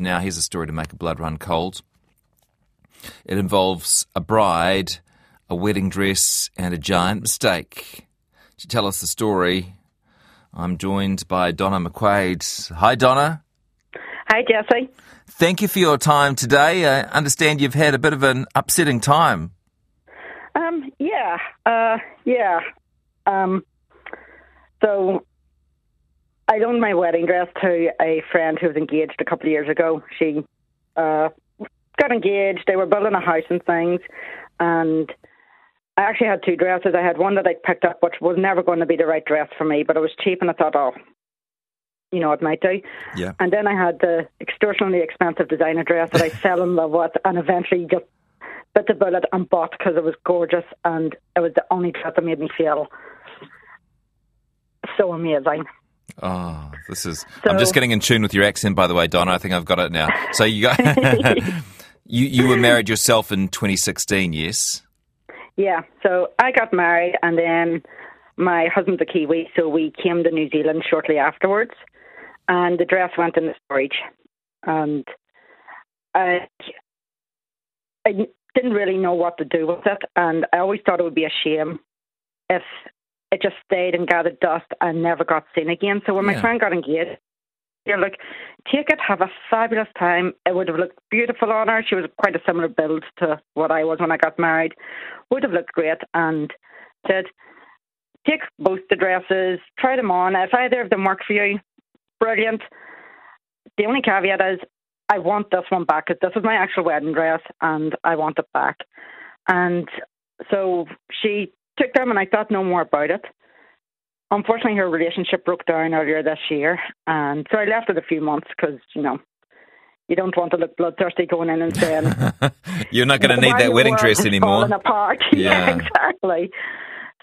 Now, here's a story to make a blood run cold. It involves a bride, a wedding dress, and a giant mistake. To tell us the story, I'm joined by Donna McQuaid. Hi, Donna. Hi, Jesse. Thank you for your time today. I understand you've had a bit of an upsetting time. Um, yeah, uh, yeah. Um, so I loaned my wedding dress to a friend who was engaged a couple of years ago. She uh, got engaged. They were building a house and things, and I actually had two dresses. I had one that I picked up, which was never going to be the right dress for me, but it was cheap, and I thought, oh, you know, it might do. Yeah. And then I had the extortionately expensive designer dress that I fell in love with, and eventually just bit the bullet and bought because it was gorgeous, and it was the only dress that made me feel so amazing. Oh, this is. So- I'm just getting in tune with your accent, by the way, Donna. I think I've got it now. So you got. you you were married yourself in 2016, yes? Yeah, so I got married, and then my husband's a Kiwi, so we came to New Zealand shortly afterwards, and the dress went in the storage, and I, I didn't really know what to do with it, and I always thought it would be a shame if it just stayed and gathered dust and never got seen again. So when my friend got engaged, you're like, take it, have a fabulous time. It would have looked beautiful on her. She was quite a similar build to what I was when I got married. Would have looked great and said, take both the dresses, try them on. If either of them work for you, brilliant. The only caveat is I want this one back because this is my actual wedding dress and I want it back. And so she took them and I thought no more about it. Unfortunately, her relationship broke down earlier this year, and so I left it a few months because you know you don't want to look bloodthirsty going in and saying You're not going to need that wedding dress anymore. falling apart. Yeah. yeah, exactly.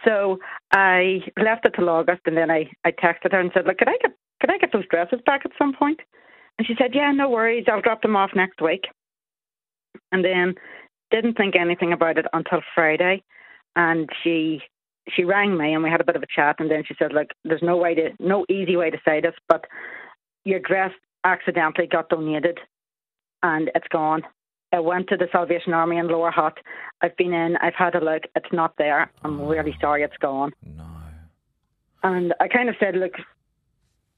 So I left it till August, and then I I texted her and said, "Look, could I get could I get those dresses back at some point?" And she said, "Yeah, no worries. I'll drop them off next week." And then didn't think anything about it until Friday, and she she rang me and we had a bit of a chat, and then she said, "Look, there's no way to no easy way to say this, but your dress accidentally got donated, and it's gone." I went to the Salvation Army in Lower Hutt. I've been in, I've had a look, it's not there. I'm really sorry it's gone. No. And I kind of said, look,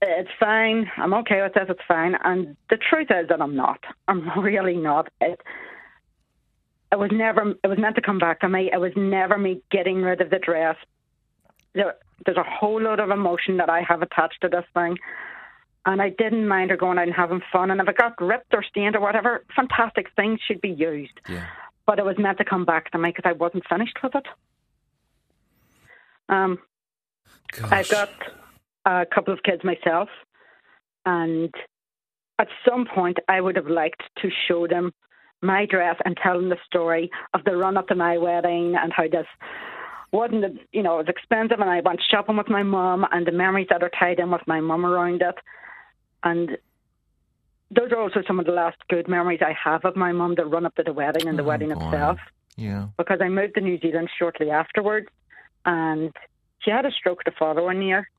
it's fine. I'm okay with this. It's fine. And the truth is that I'm not. I'm really not. It, it was never. It was meant to come back to me. It was never me getting rid of the dress. There, there's a whole lot of emotion that I have attached to this thing, and I didn't mind her going out and having fun. And if it got ripped or stained or whatever, fantastic things should be used. Yeah. But it was meant to come back to me because I wasn't finished with it. Um, Gosh. I've got a couple of kids myself, and at some point, I would have liked to show them my dress and telling the story of the run up to my wedding and how this wasn't, you know, it was expensive, and I went shopping with my mum, and the memories that are tied in with my mum around it, and. Those are also some of the last good memories I have of my mum, the run up to the wedding and the Oh, wedding boy. itself Yeah. because I moved to New Zealand shortly afterwards, and she had a stroke the following year,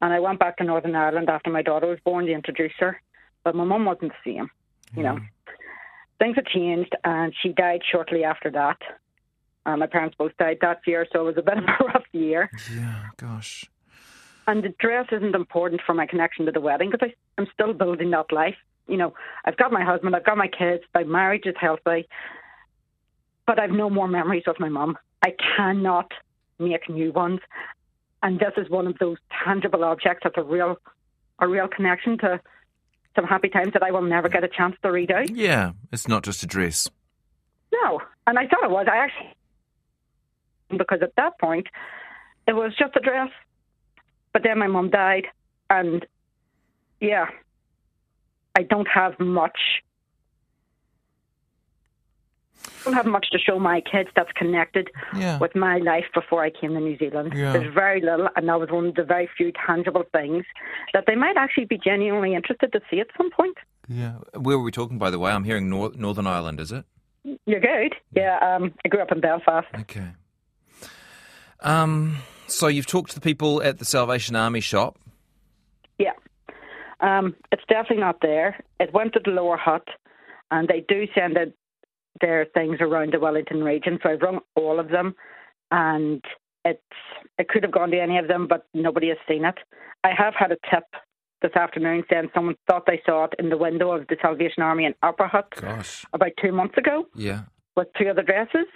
and I went back to Northern Ireland after my daughter was born to introduce her, but my mum wasn't the same. You know, things had changed, and she died shortly after that. Uh, my parents both died that year, so it was a bit of a rough year. Yeah. Gosh. And the dress isn't important for my connection to the wedding because I'm still building that life. You know, I've got my husband, I've got my kids, my marriage is healthy, but I've no more memories of my mum. I cannot make new ones, and this is one of those tangible objects that's a real, a real connection to some happy times that I will never get a chance to read out. Yeah. It's not just a dress. No, and I thought it was. I actually because at that point it was just a dress. But then my mum died, and yeah, I don't have much. Don't have much to show my kids that's connected Yeah. with my life before I came to New Zealand. Yeah. There's very little, and that was one of the very few tangible things that they might actually be genuinely interested to see at some point. Yeah. Where were we talking, by the way? I'm hearing Nor- Northern Ireland, is it? You're good. Yeah, um, I grew up in Belfast. Okay. Um. So you've talked to the people at the Salvation Army shop. Yeah. Um, it's definitely not there. It went to the Lower Hutt, and they do send it, their things around the Wellington region. So I've rung all of them, and it's it could have gone to any of them, but nobody has seen it. I have had a tip this afternoon saying someone thought they saw it in the window of the Salvation Army in Upper Hutt Gosh. about two months ago Yeah. with two other dresses.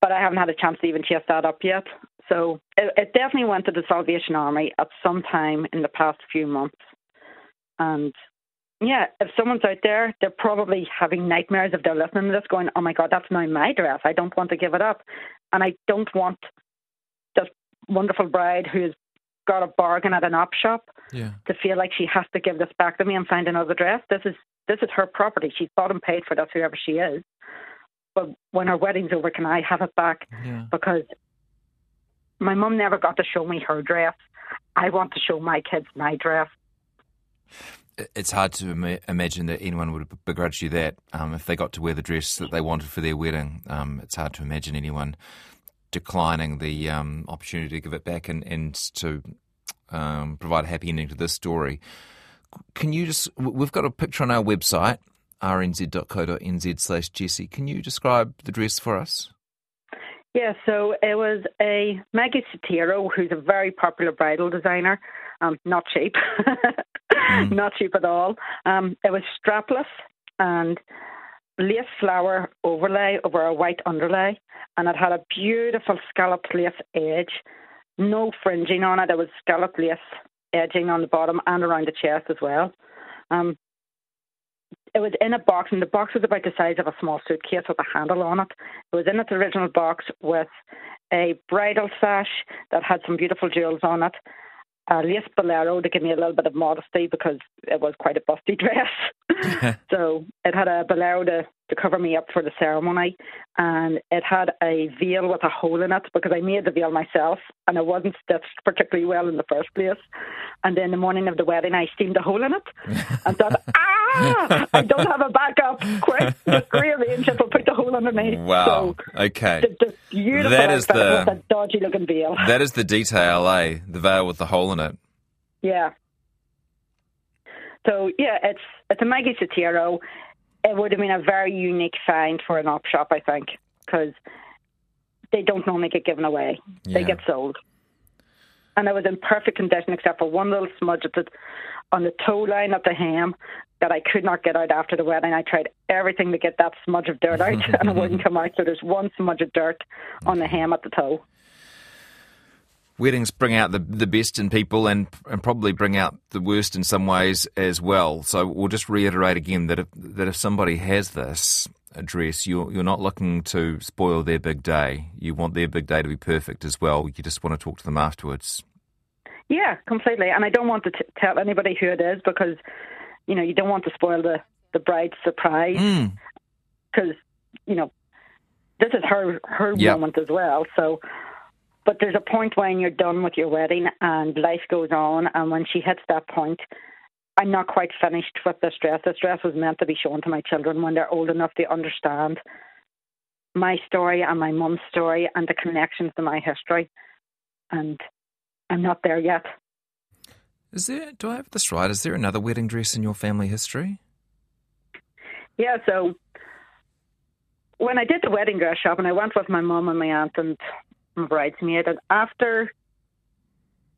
But I haven't had a chance to even chase that up yet. So it, it definitely went to the Salvation Army at some time in the past few months. And yeah, if someone's out there, they're probably having nightmares if they're listening to this, going, "Oh my God, that's now my dress. I don't want to give it up, and I don't want this wonderful bride who's got a bargain at an op shop Yeah. to feel like she has to give this back to me and find another dress. This is this is her property. She bought and paid for this, whoever she is. But when her wedding's over, can I have it back? Yeah. Because my mum never got to show me her dress. I want to show my kids my dress. It- It's hard to ima- imagine that anyone would begrudge you that um, if they got to wear the dress that they wanted for their wedding. Um, it's hard to imagine anyone declining the um, opportunity to give it back and, and to um, provide a happy ending to this story. Can you just, we've got a picture on our website, rnz.co.nz slash. Can you describe the dress for us? Yeah, so it was a Maggie Sottero, who's a very popular bridal designer. Um, not cheap, not cheap at all. Um, it was strapless and lace flower overlay over a white underlay, and it had a beautiful scalloped lace edge. No fringing on it. It was scalloped lace edging on the bottom and around the chest as well. Um, it was in a box, and the box was about the size of a small suitcase with a handle on it. It was in its original box with a bridal sash that had some beautiful jewels on it, a lace bolero to give me a little bit of modesty because it was quite a busty dress. so it had a bolero to, to cover me up for the ceremony, and it had a veil with a hole in it because I made the veil myself, and it wasn't stitched particularly well in the first place. And then the morning of the wedding, I steamed a hole in it and thought, ah, I don't have a backup. Quick, just rearrange it, we'll put the hole underneath. Wow. So okay. the, the beautiful That is the- a dodgy looking veil. That is the detail, eh? The veil with the hole in it. Yeah. So yeah, it's it's a Maggie Sottero. It would have been a very unique find for an op shop, I think, because they don't normally get given away. They get sold. And it was in perfect condition except for one little smudge at the, on the toe line at the hem that I could not get out after the wedding. I tried everything to get that smudge of dirt out and it wouldn't come out. So there's one smudge of dirt on the hem at the toe. Weddings bring out the the best in people and and probably bring out the worst in some ways as well. So we'll just reiterate again that if that if somebody has this address, you're you're not looking to spoil their big day. You want their big day to be perfect as well. You just want to talk to them afterwards. Yeah, completely. And I don't want to t- tell anybody who it is because, you know, you don't want to spoil the, the bride's surprise Mm. because, you know, this is her her Yep. moment as well. So, but there's a point when you're done with your wedding and life goes on, and when she hits that point, I'm not quite finished with this dress. This dress was meant to be shown to my children when they're old enough to understand my story and my mum's story and the connections to my history. And I'm not there yet. Is there? Do I have this right? Is there another wedding dress in your family history? Yeah, so when I did the wedding dress shop, and I went with my mum and my aunt and my bridesmaid, and after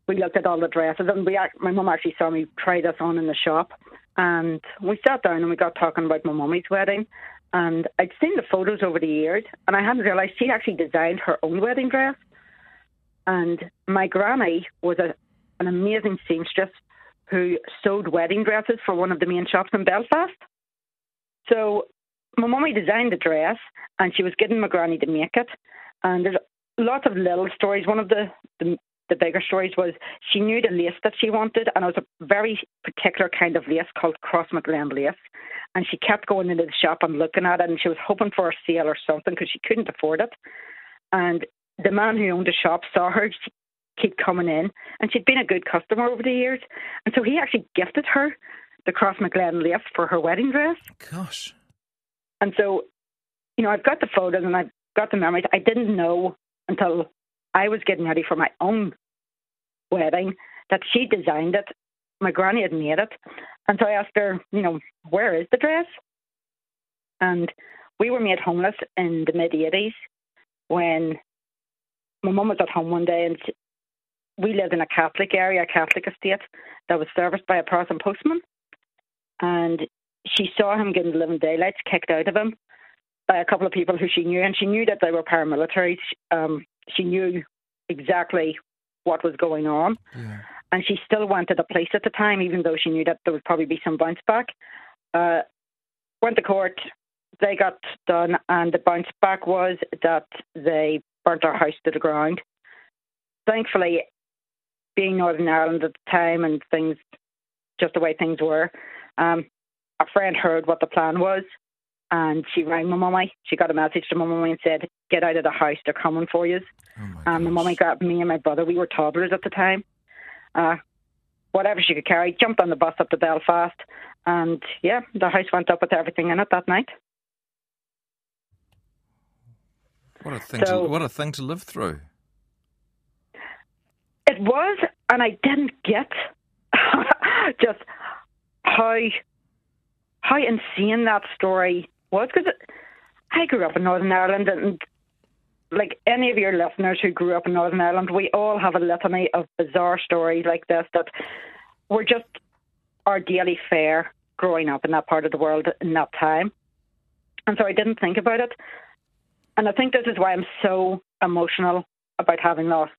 we looked at all the dresses, and we my mum actually saw me try this on in the shop, and we sat down and we got talking about my mummy's wedding, and I'd seen the photos over the years, and I hadn't realised she actually designed her own wedding dress, and my granny was a, an amazing seamstress who sewed wedding dresses for one of the main shops in Belfast. So my mummy designed the dress and she was getting my granny to make it. And there's lots of little stories. One of the, the the bigger stories was she knew the lace that she wanted and it was a very particular kind of lace called Cross McLean lace. And she kept going into the shop and looking at it and she was hoping for a sale or something because she couldn't afford it. And the man who owned the shop saw her keep coming in and she'd been a good customer over the years. And so he actually gifted her the Cross McLean lace for her wedding dress. Gosh. And so, you know, I've got the photos and I've got the memories. I didn't know until I was getting ready for my own wedding that she designed it my granny had made it. And so I asked her, you know, where is the dress? And we were made homeless in the mid 80s when my mum was at home one day and we lived in a Catholic area, a Catholic estate that was serviced by a Protestant postman. And she saw him getting the living daylights kicked out of him by a couple of people who she knew, and she knew that they were paramilitaries. Um, she knew exactly what was going on. Yeah. And she still wanted a place at the time, even though she knew that there would probably be some bounce back. Uh, went to court, they got done, and the bounce back was that they burnt our house to the ground. Thankfully, being Northern Ireland at the time and things, just the way things were, um, a friend heard what the plan was and she rang my mummy. She got a message to my mummy and said, "Get out of the house. They're coming for you." Oh my and my mummy grabbed me and my brother. We were toddlers at the time. Uh, whatever she could carry, jumped on the bus up to Belfast, and yeah, the house went up with everything in it that night. What a thing! So, to, what a thing to live through. It was, and I didn't get just how how insane that story was because I grew up in Northern Ireland and like any of your listeners who grew up in Northern Ireland, we all have a litany of bizarre stories like this that were just our daily fare growing up in that part of the world in that time. And so I didn't think about it. And I think this is why I'm so emotional about having lost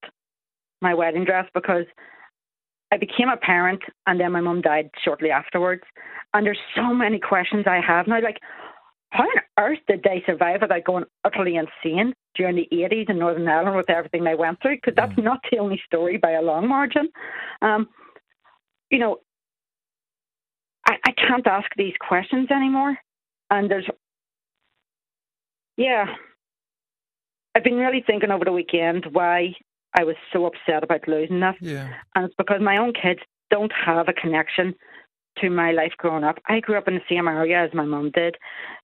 my wedding dress because I became a parent and then my mum died shortly afterwards. And there's so many questions I have now. Like, how on earth did they survive without going utterly insane during the 80s in Northern Ireland with everything they went through? Because that's mm. not the only story by a long margin. Um, you know, I, I can't ask these questions anymore. And there's, yeah, I've been really thinking over the weekend why I was so upset about losing that. Yeah. And it's because my own kids don't have a connection to my life growing up. I grew up in the same area as my mum did.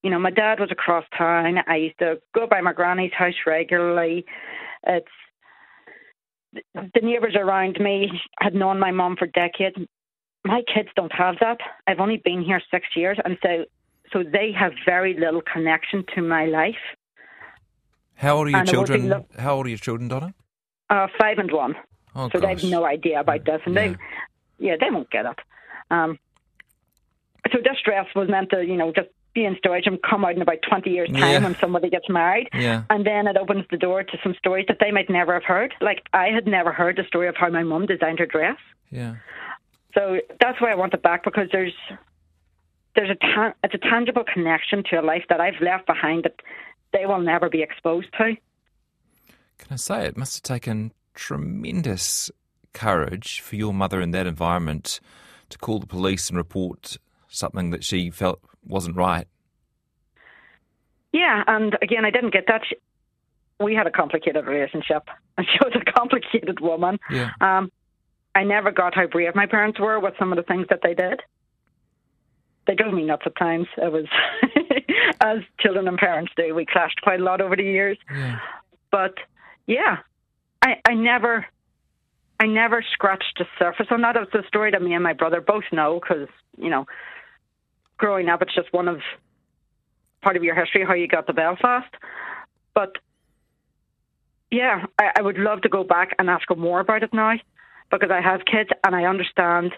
You know, my dad was across town. I used to go by my granny's house regularly. It's the neighbours around me had known my mum for decades. My kids don't have that. I've only been here six years, and so so they have very little connection to my life. How old are your and children? Lo- How old are your children, Donna? Uh, five and one. Oh, so gosh. they have no idea about this, and yeah. they, yeah, they won't get it. Um, so this dress was meant to, you know, just be in storage and come out in about 20 years' time yeah. when somebody gets married. Yeah. And then it opens the door to some stories that they might never have heard. Like, I had never heard the story of how my mum designed her dress. Yeah. So that's why I want it back because there's there's a ta- it's a tangible connection to a life that I've left behind that they will never be exposed to. Can I say it must have taken tremendous courage for your mother in that environment to call the police and report something that she felt wasn't right. Yeah, and again, I didn't get that. We had a complicated relationship, and she was a complicated woman. Yeah. Um, I never got how brave my parents were with some of the things that they did. They drove me nuts at times. It was, as children and parents do, we clashed quite a lot over the years. Yeah. But yeah, I, I never I never scratched the surface on that. It's a story that me and my brother both know because, you know, growing up, it's just one of part of your history how you got to Belfast. But yeah, I, I would love to go back and ask her more about it now because I have kids and I understand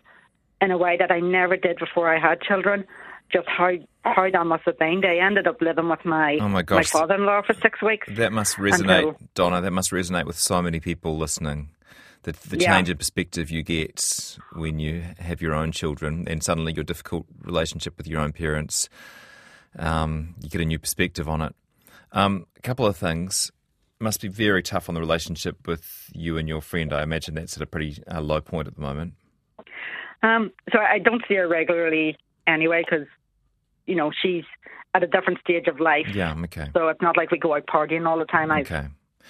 in a way that I never did before I had children just how how that must have been. They ended up living with my oh my, gosh. my father-in-law for six weeks. That must resonate, Donna. That must resonate with so many people listening the, the yeah. change in perspective you get when you have your own children and suddenly your difficult relationship with your own parents, um, you get a new perspective on it. Um, a couple of things. Must be very tough on the relationship with you and your friend. I imagine that's at a pretty uh, low point at the moment. Um, so I don't see her regularly anyway because, you know, she's at a different stage of life. Yeah, okay. So it's not like we go out partying all the time. i okay.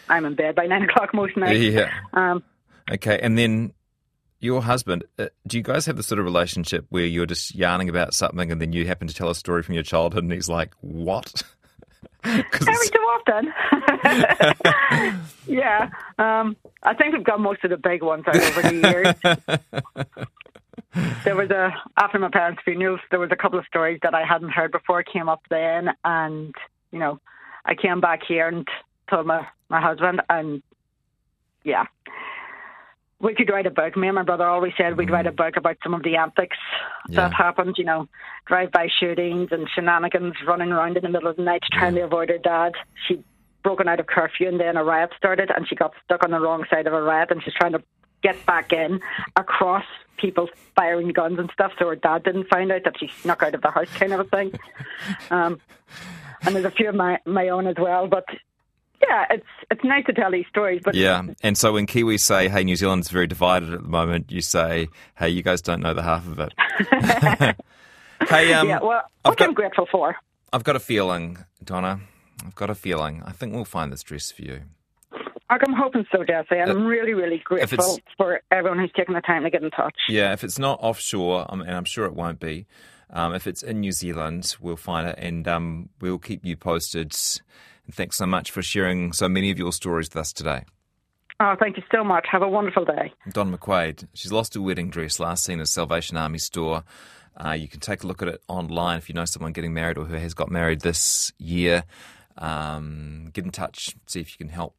I'm in bed by nine o'clock most nights. Yeah. Um, Okay, and then your husband, uh, do you guys have the sort of relationship where you're just yarning about something and then you happen to tell a story from your childhood and he's like, what? Every too often. yeah. Um, I think we've got most of the big ones out over the years. there was a after my parents' funerals, there was a couple of stories that I hadn't heard before came up then, and you know, I came back here and told my my husband, and yeah, we could write a book. Me and my brother always said we'd write a book about some of the antics Yeah. that happened. You know, drive-by shootings and shenanigans, running around in the middle of the night trying to avoid her dad. She'd broken out of curfew, and then a riot started, and she got stuck on the wrong side of a riot, and she's trying to get back in across people firing guns and stuff, so her dad didn't find out that she snuck out of the house, kind of a thing. Um, and there's a few of my my own as well, but. Yeah, it's it's nice to tell these stories, but Yeah, and so when Kiwis say, "Hey, New Zealand's very divided at the moment," you say, "Hey, you guys don't know the half of it." hey, um, yeah, well, I've got- I'm grateful for. I've got a feeling, Donna. I've got a feeling. I think we'll find this dress for you. I'm hoping so, Jesse, I'm really, really grateful for everyone who's taken the time to get in touch. Yeah, if it's not offshore, um, and I'm sure it won't be, um, if it's in New Zealand, we'll find it and um, we'll keep you posted. And thanks so much for sharing so many of your stories with us today. Oh, thank you so much. Have a wonderful day. Don McQuaid, she's lost her wedding dress, last seen at Salvation Army store. Uh, you can take a look at it online if you know someone getting married or who has got married this year. Um, get in touch, see if you can help